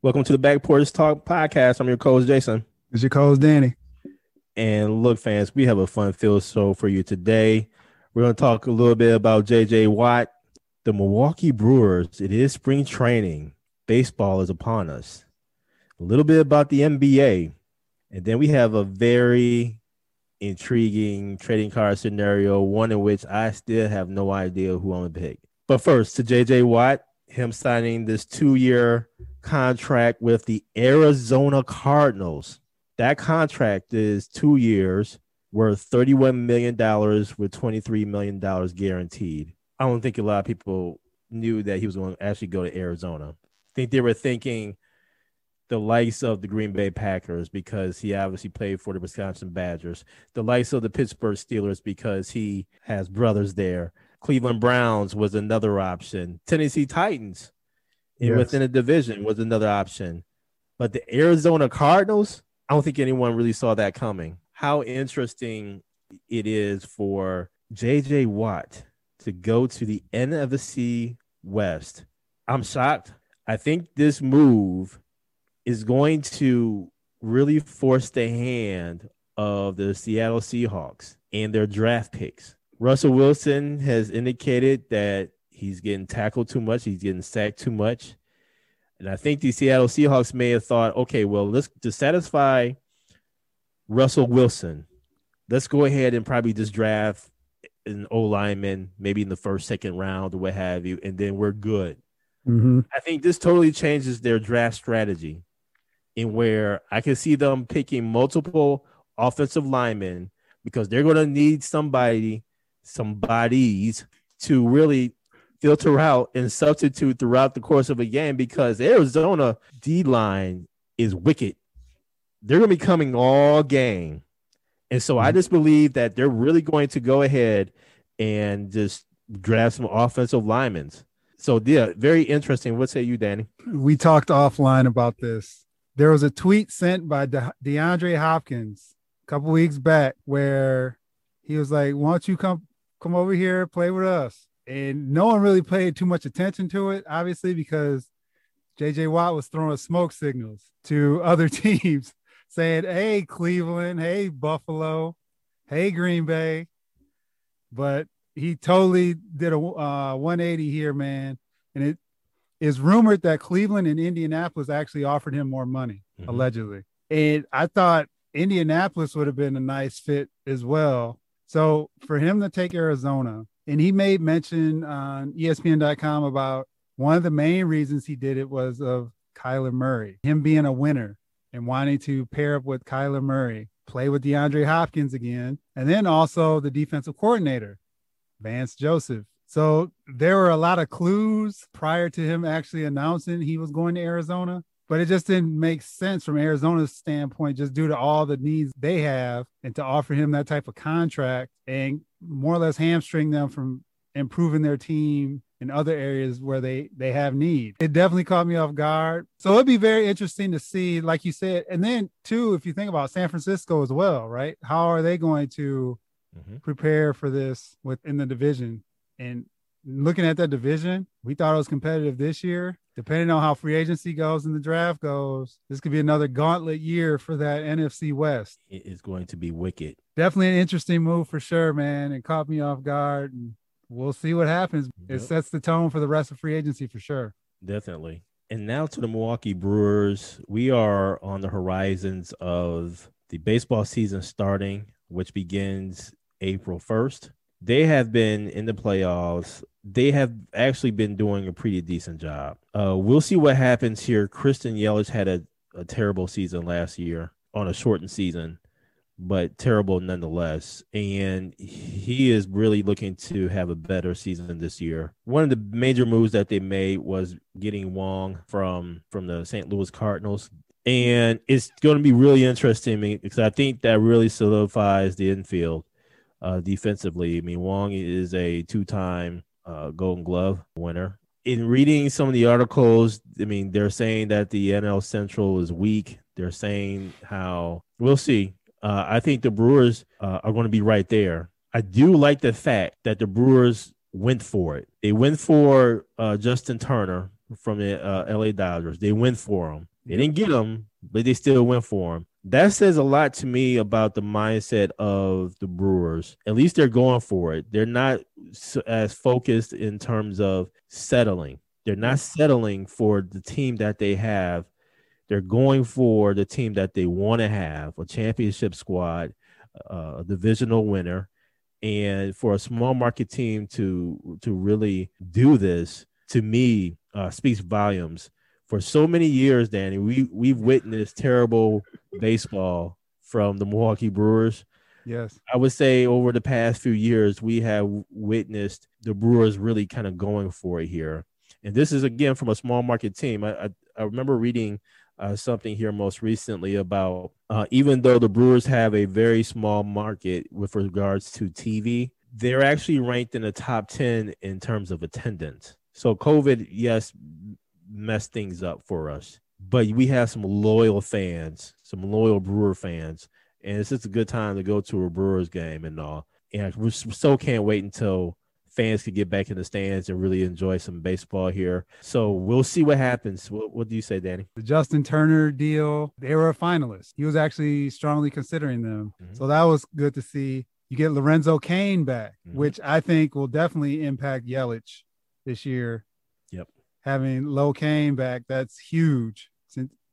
Welcome to the Back Porch Talk podcast. I'm your co-host Jason. It's your co-host Danny. And look, fans, we have a fun-filled show for you today. We're going to talk a little bit about JJ Watt, the Milwaukee Brewers. It is spring training. Baseball is upon us. A little bit about the NBA, and then we have a very intriguing trading card scenario, one in which I still have no idea who I'm going to pick. But first, to JJ Watt, him signing this two-year contract with the Arizona Cardinals. That contract is two years worth $31 million with $23 million guaranteed. I don't think a lot of people knew that he was going to actually go to Arizona. I think they were thinking the likes of the Green Bay Packers because he obviously played for the Wisconsin Badgers, the likes of the Pittsburgh Steelers because he has brothers there. Cleveland Browns was another option. Tennessee Titans yes. within a division was another option. But the Arizona Cardinals, I don't think anyone really saw that coming. How interesting it is for JJ Watt to go to the end of the NFC West. I'm shocked. I think this move is going to really force the hand of the Seattle Seahawks and their draft picks. Russell Wilson has indicated that he's getting tackled too much, he's getting sacked too much. And I think the Seattle Seahawks may have thought, okay, well, let's to satisfy Russell Wilson, let's go ahead and probably just draft an O lineman, maybe in the first, second round or what have you, and then we're good. Mm-hmm. I think this totally changes their draft strategy in where I can see them picking multiple offensive linemen because they're going to need somebody, some bodies to really filter out and substitute throughout the course of a game because Arizona D line is wicked. They're going to be coming all game. And so I mm-hmm. just believe that they're really going to go ahead and just draft some offensive linemen. So, yeah, very interesting. What say you, Danny? We talked offline about this. There was a tweet sent by De- DeAndre Hopkins a couple weeks back where he was like, "Why don't you come come over here, play with us?" and no one really paid too much attention to it, obviously, because JJ Watt was throwing smoke signals to other teams saying, Hey, Cleveland, hey, Buffalo, hey, Green Bay. But he totally did a uh, 180 here, man. And it is rumored that Cleveland and Indianapolis actually offered him more money, mm-hmm. allegedly. And I thought Indianapolis would have been a nice fit as well. So for him to take Arizona, and he made mention on ESPN.com about one of the main reasons he did it was of Kyler Murray, him being a winner and wanting to pair up with Kyler Murray, play with DeAndre Hopkins again, and then also the defensive coordinator, Vance Joseph. So there were a lot of clues prior to him actually announcing he was going to Arizona but it just didn't make sense from Arizona's standpoint, just due to all the needs they have, and to offer him that type of contract and more or less hamstring them from improving their team in other areas where they they have need. It definitely caught me off guard. So it'd be very interesting to see, like you said, and then too, if you think about San Francisco as well, right? How are they going to mm-hmm. prepare for this within the division? And looking at that division, we thought it was competitive this year. Depending on how free agency goes and the draft goes, this could be another gauntlet year for that NFC West. It is going to be wicked. Definitely an interesting move for sure, man. It caught me off guard. And we'll see what happens. Yep. It sets the tone for the rest of free agency for sure. Definitely. And now to the Milwaukee Brewers. We are on the horizons of the baseball season starting, which begins April 1st they have been in the playoffs. They have actually been doing a pretty decent job. Uh, we'll see what happens here. Christian Yelich had a, a terrible season last year on a shortened season, but terrible nonetheless. And he is really looking to have a better season this year. One of the major moves that they made was getting Wong from from the St. Louis Cardinals. And it's going to be really interesting because I think that really solidifies the infield uh, defensively. I mean, Wong is a two-time uh, Golden Glove winner. In reading some of the articles, I mean, they're saying that the NL Central is weak. They're saying how we'll see. Uh, I think the Brewers uh, are going to be right there. I do like the fact that the Brewers went for it. They went for uh, Justin Turner from the uh, LA Dodgers. They went for him. They didn't get him, but they still went for him. That says a lot to me about the mindset of the Brewers. At least they're going for it. They're not as focused in terms of settling. They're not settling for the team that they have they're going for the team that they want to have a championship squad, uh, a divisional winner. And for a small market team to to really do this, to me, uh, speaks volumes. For so many years, Danny, we we've witnessed terrible baseball from the Milwaukee Brewers. Yes. I would say over the past few years, we have witnessed the Brewers really kind of going for it here. And this is again from a small market team. I, I, I remember reading uh, something here most recently about uh, even though the Brewers have a very small market with regards to TV, they're actually ranked in the top 10 in terms of attendance. So, COVID, yes, messed things up for us, but we have some loyal fans, some loyal Brewer fans, and it's just a good time to go to a Brewers game and all. And we so can't wait until fans can get back in the stands and really enjoy some baseball here. So we'll see what happens. What, what do you say, Danny? The Justin Turner deal, they were a finalist. He was actually strongly considering them. Mm-hmm. So that was good to see. You get Lorenzo Cain back, mm-hmm. which I think will definitely impact Yelich this year. Yep. Having Lo Cain back, that's huge.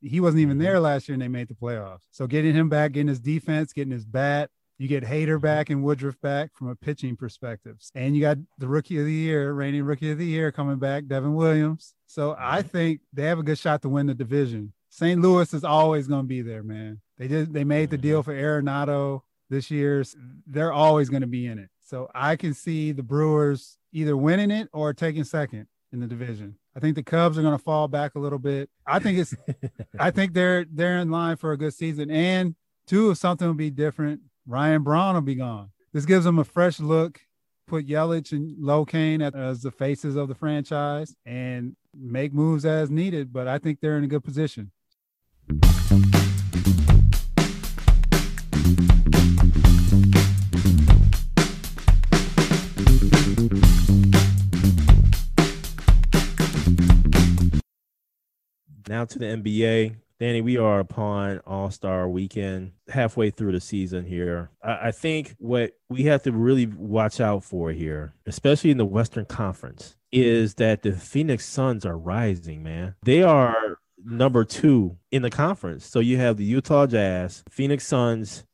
He wasn't even mm-hmm. there last year and they made the playoffs. So getting him back, getting his defense, getting his bat, you get Hader mm-hmm. back and Woodruff back from a pitching perspective. And you got the rookie of the year, reigning rookie of the year coming back, Devin Williams. So I mm-hmm. think they have a good shot to win the division. St. Louis is always going to be there, man. They did they made the deal mm-hmm. for Arenado this year. They're always going to be in it. So I can see the Brewers either winning it or taking second in the division. I think the Cubs are going to fall back a little bit. I think it's I think they're they're in line for a good season and two if something will be different Ryan Braun will be gone. This gives them a fresh look. Put Yelich and Lo Cain as the faces of the franchise and make moves as needed. But I think they're in a good position. Now to the NBA. Danny, we are upon All Star weekend, halfway through the season here. I, I, think what we have to really watch out for here, especially in the Western Conference, is that the Phoenix Suns are rising, man. They are number two in the conference. So you have the Utah Jazz, Phoenix Suns,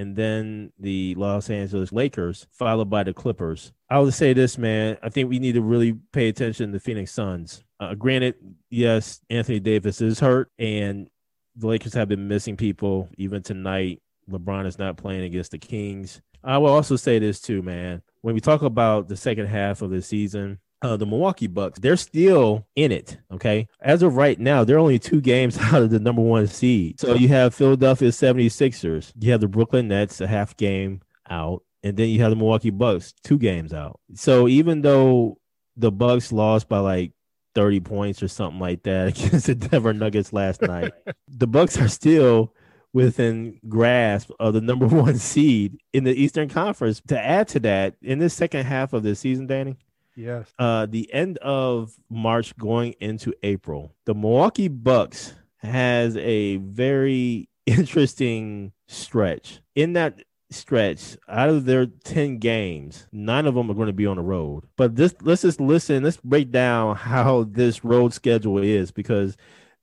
and then the Los Angeles Lakers, followed by the Clippers. I would say this, man. I think we need to really pay attention to Phoenix Suns. Uh, granted, yes, Anthony Davis is hurt, and the Lakers have been missing people. Even tonight, LeBron is not playing against the Kings. I will also say this too, man. When we talk about the second half of the season, uh, the Milwaukee Bucks, they're still in it. Okay. As of right now, they're only two games out of the number one seed. So you have Philadelphia 76ers, you have the Brooklyn Nets, a half game out, and then you have the Milwaukee Bucks, two games out. So even though the Bucks lost by like 30 points or something like that against the Denver Nuggets last night. The Bucks are still within grasp of the number one seed in the Eastern Conference. To add to that, in this second half of the season, Danny, yes, uh, the end of March going into April, the Milwaukee Bucks has a very interesting stretch. In that stretch, out of their 10 games, nine of them are going to be on the road. But this let's just listen, let's break down how this road schedule is because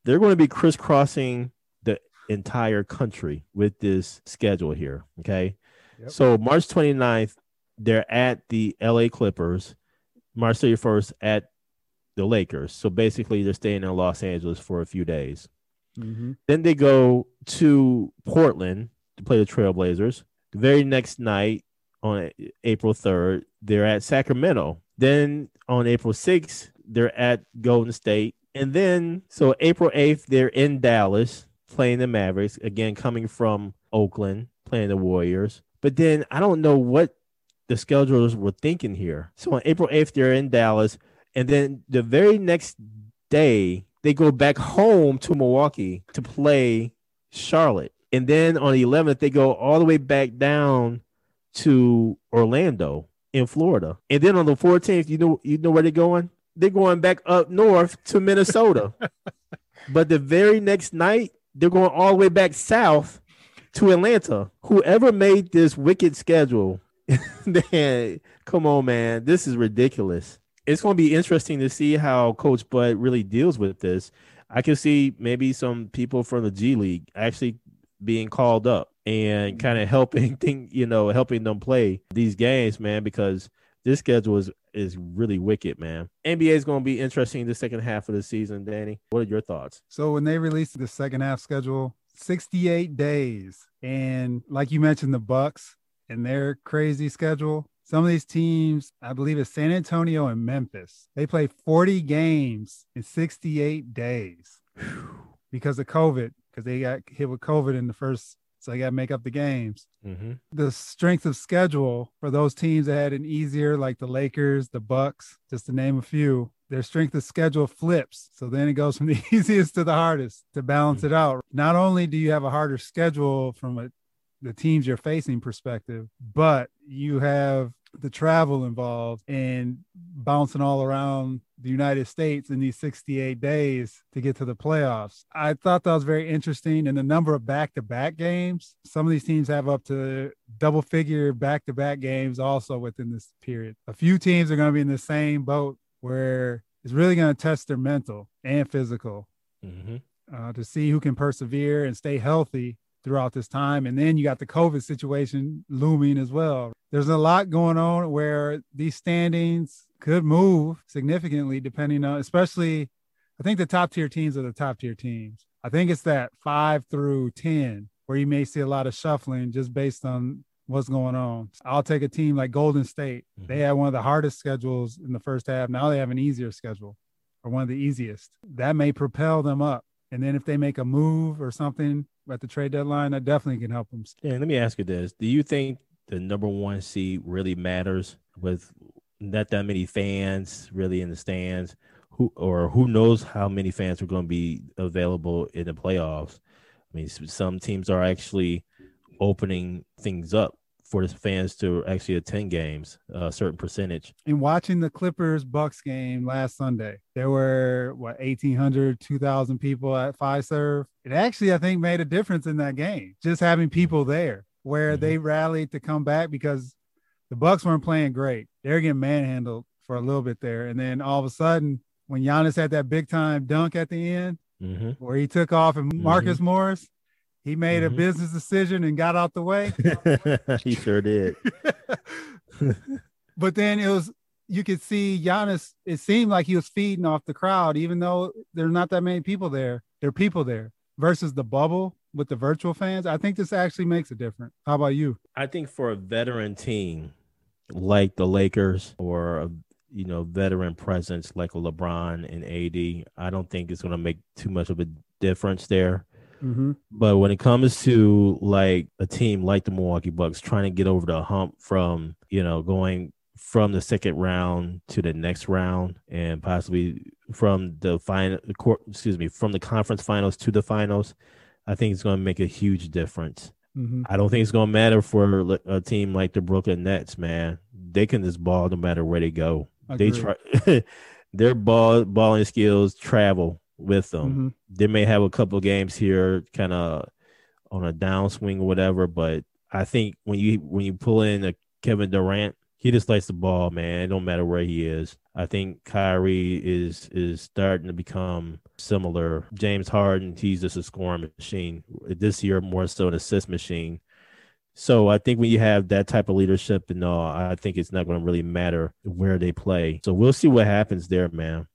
they're going to be crisscrossing the entire country with this schedule here. Okay. Yep. So March 29th, they're at the LA Clippers, March 31st at the Lakers. So basically, they're staying in Los Angeles for a few days. Mm-hmm. Then they go to Portland to play the Trailblazers. The very next night on April 3rd, they're at Sacramento. Then on April 6th, they're at Golden State. And then, so April 8th, they're in Dallas playing the Mavericks, again, coming from Oakland, playing the Warriors. But then I don't know what the schedulers were thinking here. So on April 8th, they're in Dallas. And then the very next day, they go back home to Milwaukee to play Charlotte. And then on the 11th, they go all the way back down to Orlando in Florida. And then on the 14th, you know, you know where they're going? They're going back up north to Minnesota. but the very next night, they're going all the way back south to Atlanta. Whoever made this wicked schedule, man, come on, man, this is ridiculous. It's going to be interesting to see how Coach Bud really deals with this. I can see maybe some people from the G League actually being called up and mm-hmm. kind of helping think, you know, helping them play these games, man, because this schedule is is really wicked, man. NBA is going to be interesting the second half of the season, Danny. What are your thoughts? So when they released the second half schedule, 68 days, and like you mentioned, the Bucks and their crazy schedule. Some of these teams, I believe it's San Antonio and Memphis, they play 40 games in 68 days because of COVID, because they got hit with COVID in the first so they got to make up the games. Mm-hmm. The strength of schedule for those teams that had an easier, like the Lakers, the Bucks, just to name a few, their strength of schedule flips. So then it goes from the easiest to the hardest to balance mm-hmm. it out. Not only do you have a harder schedule from a, the teams you're facing perspective, but you have the travel involved and bouncing all around the United States in these 68 days to get to the playoffs. I thought that was very interesting. And the number of back to back games, some of these teams have up to double figure back to back games also within this period. A few teams are going to be in the same boat where it's really going to test their mental and physical mm-hmm. uh, to see who can persevere and stay healthy throughout this time. And then you got the COVID situation looming as well. There's a lot going on where these standings could move significantly depending on, especially, I think the top tier teams are the top tier teams. I think it's that five through 10 where you may see a lot of shuffling just based on what's going on. I'll take a team like Golden State. Mm-hmm. They had one of the hardest schedules in the first half. Now they have an easier schedule or one of the easiest. That may propel them up. And then if they make a move or something at the trade deadline, that definitely can help them. Yeah, let me ask you this: Do you think the number one seed really matters with not that many fans really in the stands? Who or who knows how many fans are going to be available in the playoffs? I mean, some teams are actually opening things up for the fans to actually attend games, a certain percentage. In watching the Clippers Bucks game last Sunday, there were what 1,800, 2,000 people at Fiserv. It actually, I think, made a difference in that game. Just having people there, where mm-hmm. they rallied to come back because the Bucks weren't playing great. They're getting manhandled for a little bit there, and then all of a sudden, when Giannis had that big time dunk at the end, mm-hmm. where he took off and Marcus mm-hmm. Morris he made mm-hmm. a business decision and got out the way. he sure did. but then it was you could see Giannis. It seemed like he was feeding off the crowd, even though there's not that many people there. There are people there versus the bubble with the virtual fans. I think this actually makes a difference. How about you? I think for a veteran team like the Lakers or a you know veteran presence like a LeBron and AD, I don't think it's going to make too much of a difference there. Mm-hmm. But when it comes to like a team like the Milwaukee Bucks trying to get over the hump from, you know, going from the second round to the next round and possibly from the final excuse me, from the conference finals to the finals, I think it's going to make a huge difference. Mm-hmm. I don't think it's going to matter for a team like the Brooklyn Nets, man. They can just ball no matter where they go. They try their ball balling skills travel with them. Mm-hmm. They may have a couple games here, kind of on a downswing or whatever, but I think when you when you pull in a Kevin Durant, he just likes the ball, man. It don't matter where he is. I think Kyrie is is starting to become similar. James Harden, he's just a scoring machine. This year, more so an assist machine. So I think when you have that type of leadership and all, I think it's not going to really matter where they play. So we'll see what happens there, man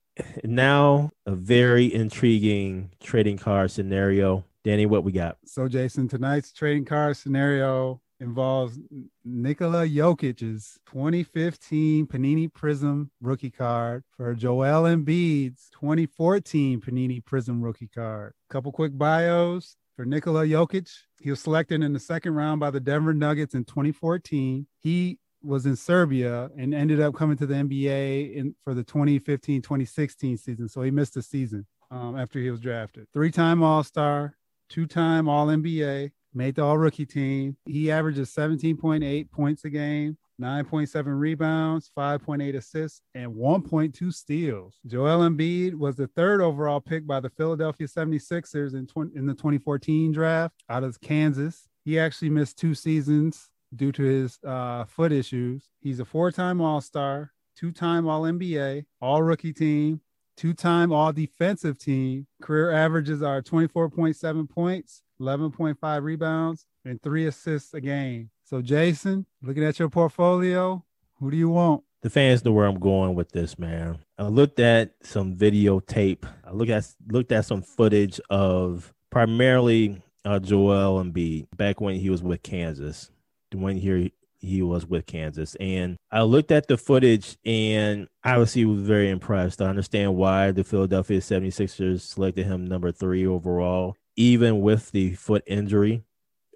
now a very intriguing trading card scenario. Danny, what we got? So, Jason, tonight's trading card scenario involves Nikola Jokic's 2015 Panini Prism rookie card for Joel Embiid's 2014 Panini Prism rookie card. Couple quick bios for Nikola Jokic. He was selected in the second round by the Denver Nuggets in 2014. He was in Serbia and ended up coming to the NBA in for the 2015-2016 season. So he missed a season um, after he was drafted. Three-time All-Star, two-time All-NBA, made the all rookie team. He averages 17.8 points a game, 9.7 rebounds, 5.8 assists, and 1.2 steals. Joel Embiid was the third overall pick by the Philadelphia 76ers in, tw- in the 2014 draft out of Kansas. He actually missed two seasons due to his uh, foot issues. He's a four time All Star, two time All NBA, All Rookie Team, two time All Defensive Team. Career averages are 24.7 points, 11.5 rebounds, and three assists a game. So, Jason, looking at your portfolio, who do you want? The fans know where I'm going with this, man. I looked at some videotape. I looked at looked at some footage of primarily uh, Joel Embiid back when he was with Kansas. When here he was with Kansas. And I looked at the footage and obviously was very impressed. I understand why the Philadelphia 76ers selected him number three overall even with the foot injury,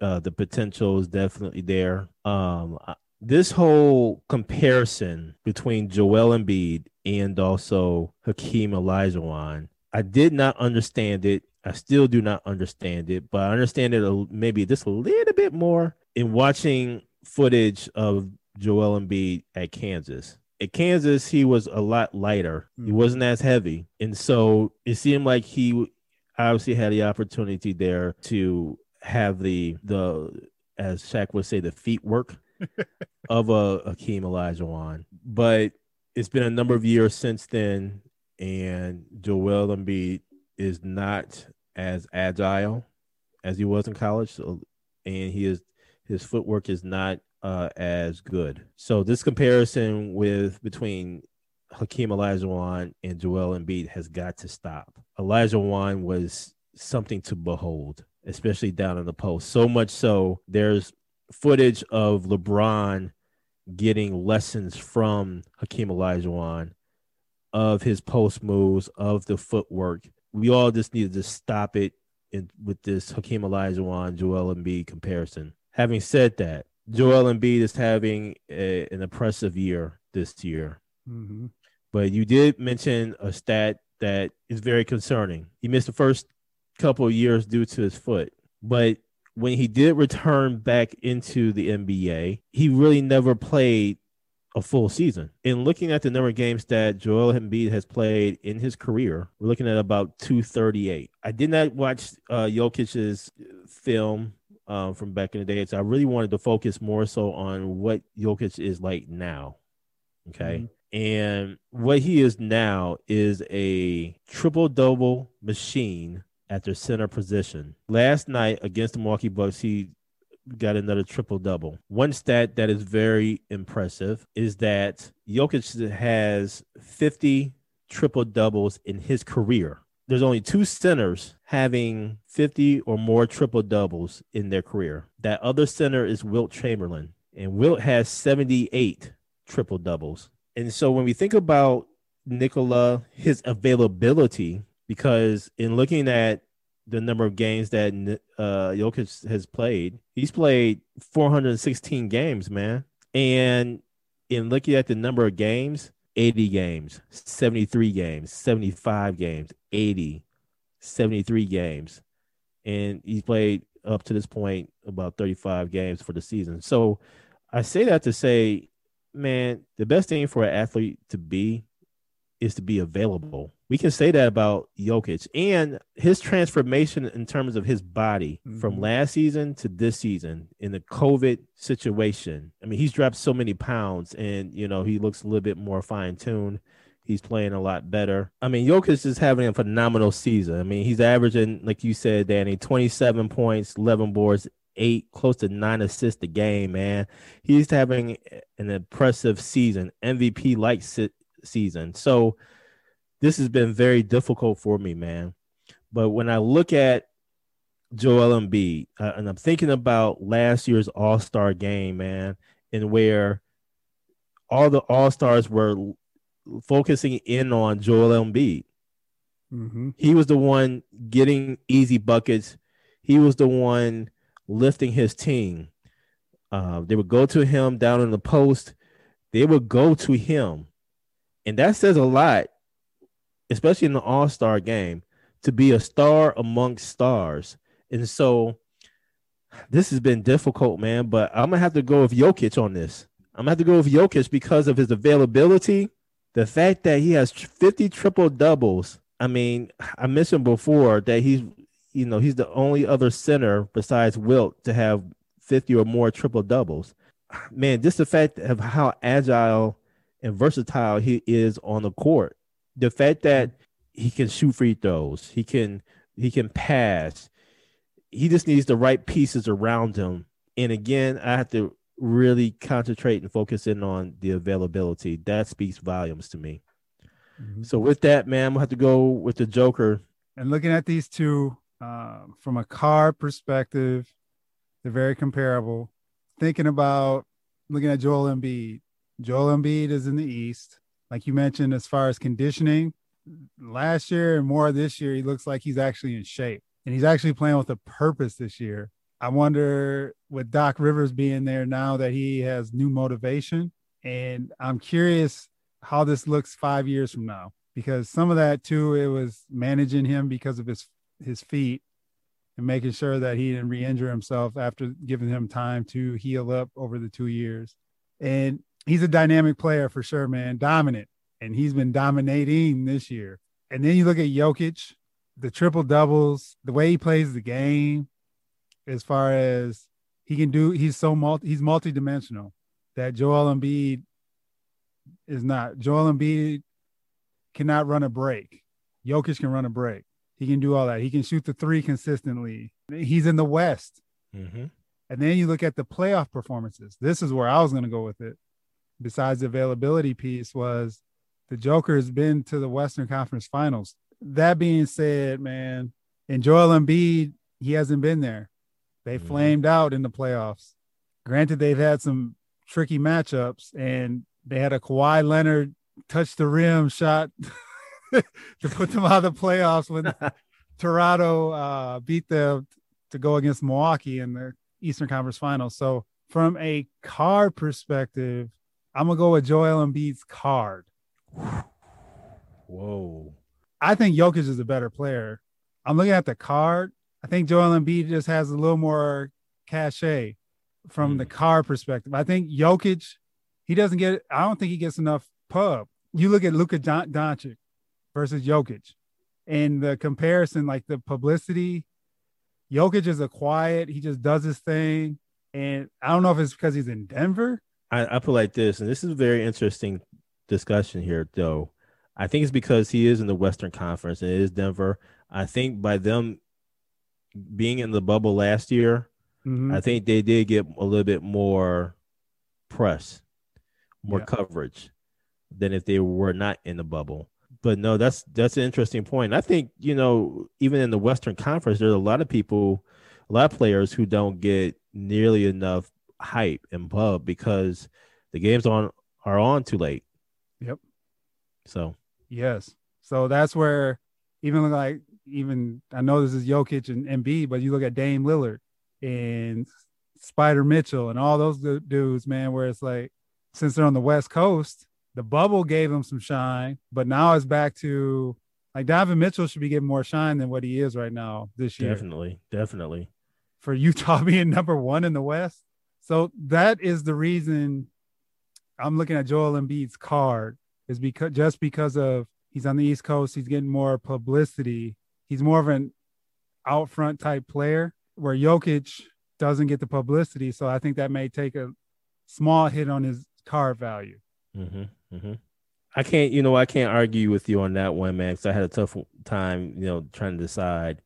uh, the potential is definitely there. Um, this whole comparison between Joel Embiid and also Hakeem Olajuwon, I did not understand it. I still do not understand it, but I understand it maybe just a little bit more in watching footage of Joel Embiid at Kansas. At Kansas, he was a lot lighter. He hmm. wasn't as heavy, and so it seemed like he obviously had the opportunity there to have the the as Shaq would say the feet work of a Hakeem Olajuwon. But it's been a number of years since then, and Joel Embiid is not as agile as he was in college. So, and he is his footwork is not uh, as good. So this comparison with between Hakeem Olajuwon and Joel Embiid has got to stop. Olajuwon was something to behold, especially down in the post. So much so, there's footage of LeBron getting lessons from Hakeem Olajuwon of his post moves, of the footwork. We all just needed to stop it in, with this Hakeem Olajuwon Joel Embiid comparison. Having said that, Joel Embiid is having a, an impressive year this year. Mm-hmm. But you did mention a stat that is very concerning. He missed the first couple of years due to his foot, but when he did return back into the NBA, he really never played a full season. In looking at the number of games that Joel Embiid has played in his career, we're looking at about 238. I did not watch uh, Jokic's film um, from back in the day, so I really wanted to focus more so on what Jokic is like now. Okay. Mm-hmm. And what he is now is a triple double machine at their center position. Last night against the Milwaukee Bucks, he got another triple double. One stat that is very impressive is that Jokic has 50 triple doubles in his career. There's only two centers having 50 or more triple doubles in their career. That other center is Wilt Chamberlain, and Wilt has 78 triple doubles. And so when we think about Nikola, his availability, because in looking at the number of games that uh, Jokic has played, he's played 416 games, man. And in looking at the number of games, 80 games, 73 games, 75 games, 80, 73 games. And he's played up to this point about 35 games for the season. So I say that to say man, the best thing for an athlete to be is to be available. We can say that about Jokic and his transformation in terms of his body mm-hmm. from last season to this season in the COVID situation. I mean, he's dropped so many pounds and, you know, he looks a little bit more fine tuned. He's playing a lot better. I mean, Jokic is having a phenomenal season. I mean, he's averaging, like you said, Danny, 27 points, 11 boards, eight, close to nine assists a game, man. He's having an impressive season, MVP like season. So this has been very difficult for me, man. But when I look at Joel Embiid, uh, and I'm thinking about last year's All Star game, man, and where all the All Stars were focusing in on Joel Embiid. Mm-hmm. He was the one getting easy buckets. He was the one lifting his team. Uh, they would go to him down in the post. They would go to him, and that says a lot, especially in the All Star game, to be a star amongst stars. And so, this has been difficult, man. But I'm gonna have to go with Jokic on this. I'm gonna have to go with Jokic because of his availability, the fact that he has 50 triple doubles. I mean, I mentioned before that he's, you know, he's the only other center besides Wilt to have 50 or more triple doubles. Man, just the fact of how agile and versatile he is on the court. The fact that he can shoot free throws, he can he can pass. He just needs the right pieces around him. And again, I have to really concentrate and focus in on the availability. That speaks volumes to me. Mm-hmm. So with that, man, gonna have to go with the Joker. And looking at these two uh, from a car perspective, they're very comparable. Thinking about looking at Joel Embiid. Joel Embiid is in the East, like you mentioned, as far as conditioning. Last year and more this year, he looks like he's actually in shape, and he's actually playing with a purpose this year. I wonder with Doc Rivers being there now that he has new motivation. And I'm curious how this looks five years from now, because some of that too, it was managing him because of his his feet and making sure that he didn't re-injure himself after giving him time to heal up over the two years. And he's a dynamic player for sure, man, dominant. And he's been dominating this year. And then you look at Jokic, the triple doubles, the way he plays the game, as far as he can do. He's so multi. He's multi-dimensional that Joel Embiid is not. Joel Embiid cannot run a break. Jokic can run a break. He can do all that. He can shoot the three consistently. He's in the West. Mm-hmm. And then you look at the playoff performances. This is where I was going to go with it. Besides the availability piece, was the Joker has been to the Western Conference Finals. That being said, man, and Joel Embiid, he hasn't been there. They mm-hmm. flamed out in the playoffs. Granted, they've had some tricky matchups, and they had a Kawhi Leonard touch the rim shot to put them out of the playoffs when Toronto uh, beat them to go against Milwaukee in the Eastern Conference Finals. So, from a card perspective, I'm gonna go with Joel Embiid's card. Whoa! I think Jokic is a better player. I'm looking at the card. I think Joel Embiid just has a little more cachet from mm. the card perspective. I think Jokic, he doesn't get. I don't think he gets enough pub. You look at Luka Don- Doncic versus Jokic, and the comparison, like the publicity. Jokic is a quiet. He just does his thing, and I don't know if it's because he's in Denver. I, I put like this, and this is a very interesting discussion here, though. I think it's because he is in the Western Conference and it is Denver. I think by them being in the bubble last year, mm-hmm. I think they did get a little bit more press, more yeah. coverage than if they were not in the bubble. But no, that's that's an interesting point. I think you know even in the Western Conference, there's a lot of people, a lot of players who don't get nearly enough hype and pub because the games on are on too late. Yep. So yes, so that's where even like even I know this is Jokic and Embiid, but you look at Dame Lillard and Spida Mitchell and all those dudes, man, where it's like since they're on the West Coast, the bubble gave them some shine, but now it's back to like Donovan Mitchell should be getting more shine than what he is right now this year. Definitely, definitely. For Utah being number one in the West. So that is the reason I'm looking at Joel Embiid's card is because just because of he's on the East Coast, he's getting more publicity he's more of an out front type player where Jokic doesn't get the publicity. So I think that may take a small hit on his card value. Mm-hmm, mm-hmm. I can't, you know, I can't argue with you on that one, man, because I had a tough time, you know, trying to decide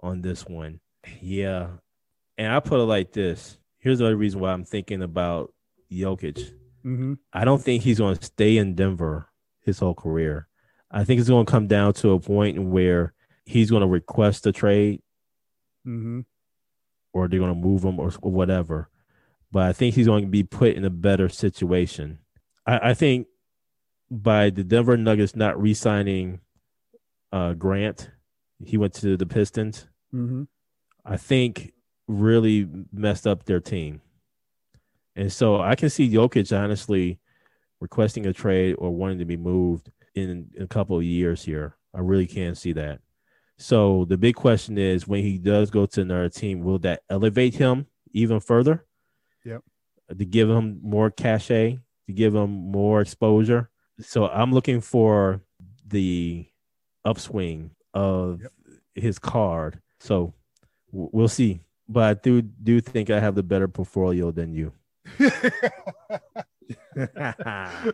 on this one. Yeah. And I put it like this. Here's the other reason why I'm thinking about Jokic. Mm-hmm. I don't think he's going to stay in Denver his whole career. I think it's going to come down to a point where he's going to request a trade Mm-hmm. or they're going to move him or, or whatever. But I think he's going to be put in a better situation. I, I think by the Denver Nuggets not re-signing uh, Grant, he went to the Pistons. Mm-hmm. I think really messed up their team. And so I can see Jokic honestly requesting a trade or wanting to be moved in, in a couple of years here. I really can see that. So the big question is when he does go to another team, will that elevate him even further? Yep. To give him more cachet, to give him more exposure. So I'm looking for the upswing of Yep. his card. So we'll see. But I do do think I have the better portfolio than you.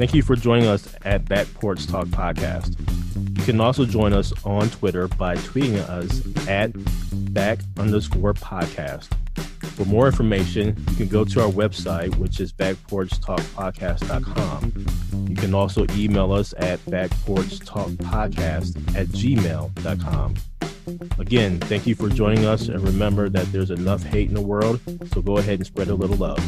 Thank you for joining us at Back Porch Talk Podcast. You can also join us on Twitter by tweeting us at back underscore podcast. For more information, you can go to our website, which is backporchtalkpodcast.com. You can also email us at backporchtalkpodcast at gmail.com. Again, thank you for joining us, and remember that there's enough hate in the world, so go ahead and spread a little love.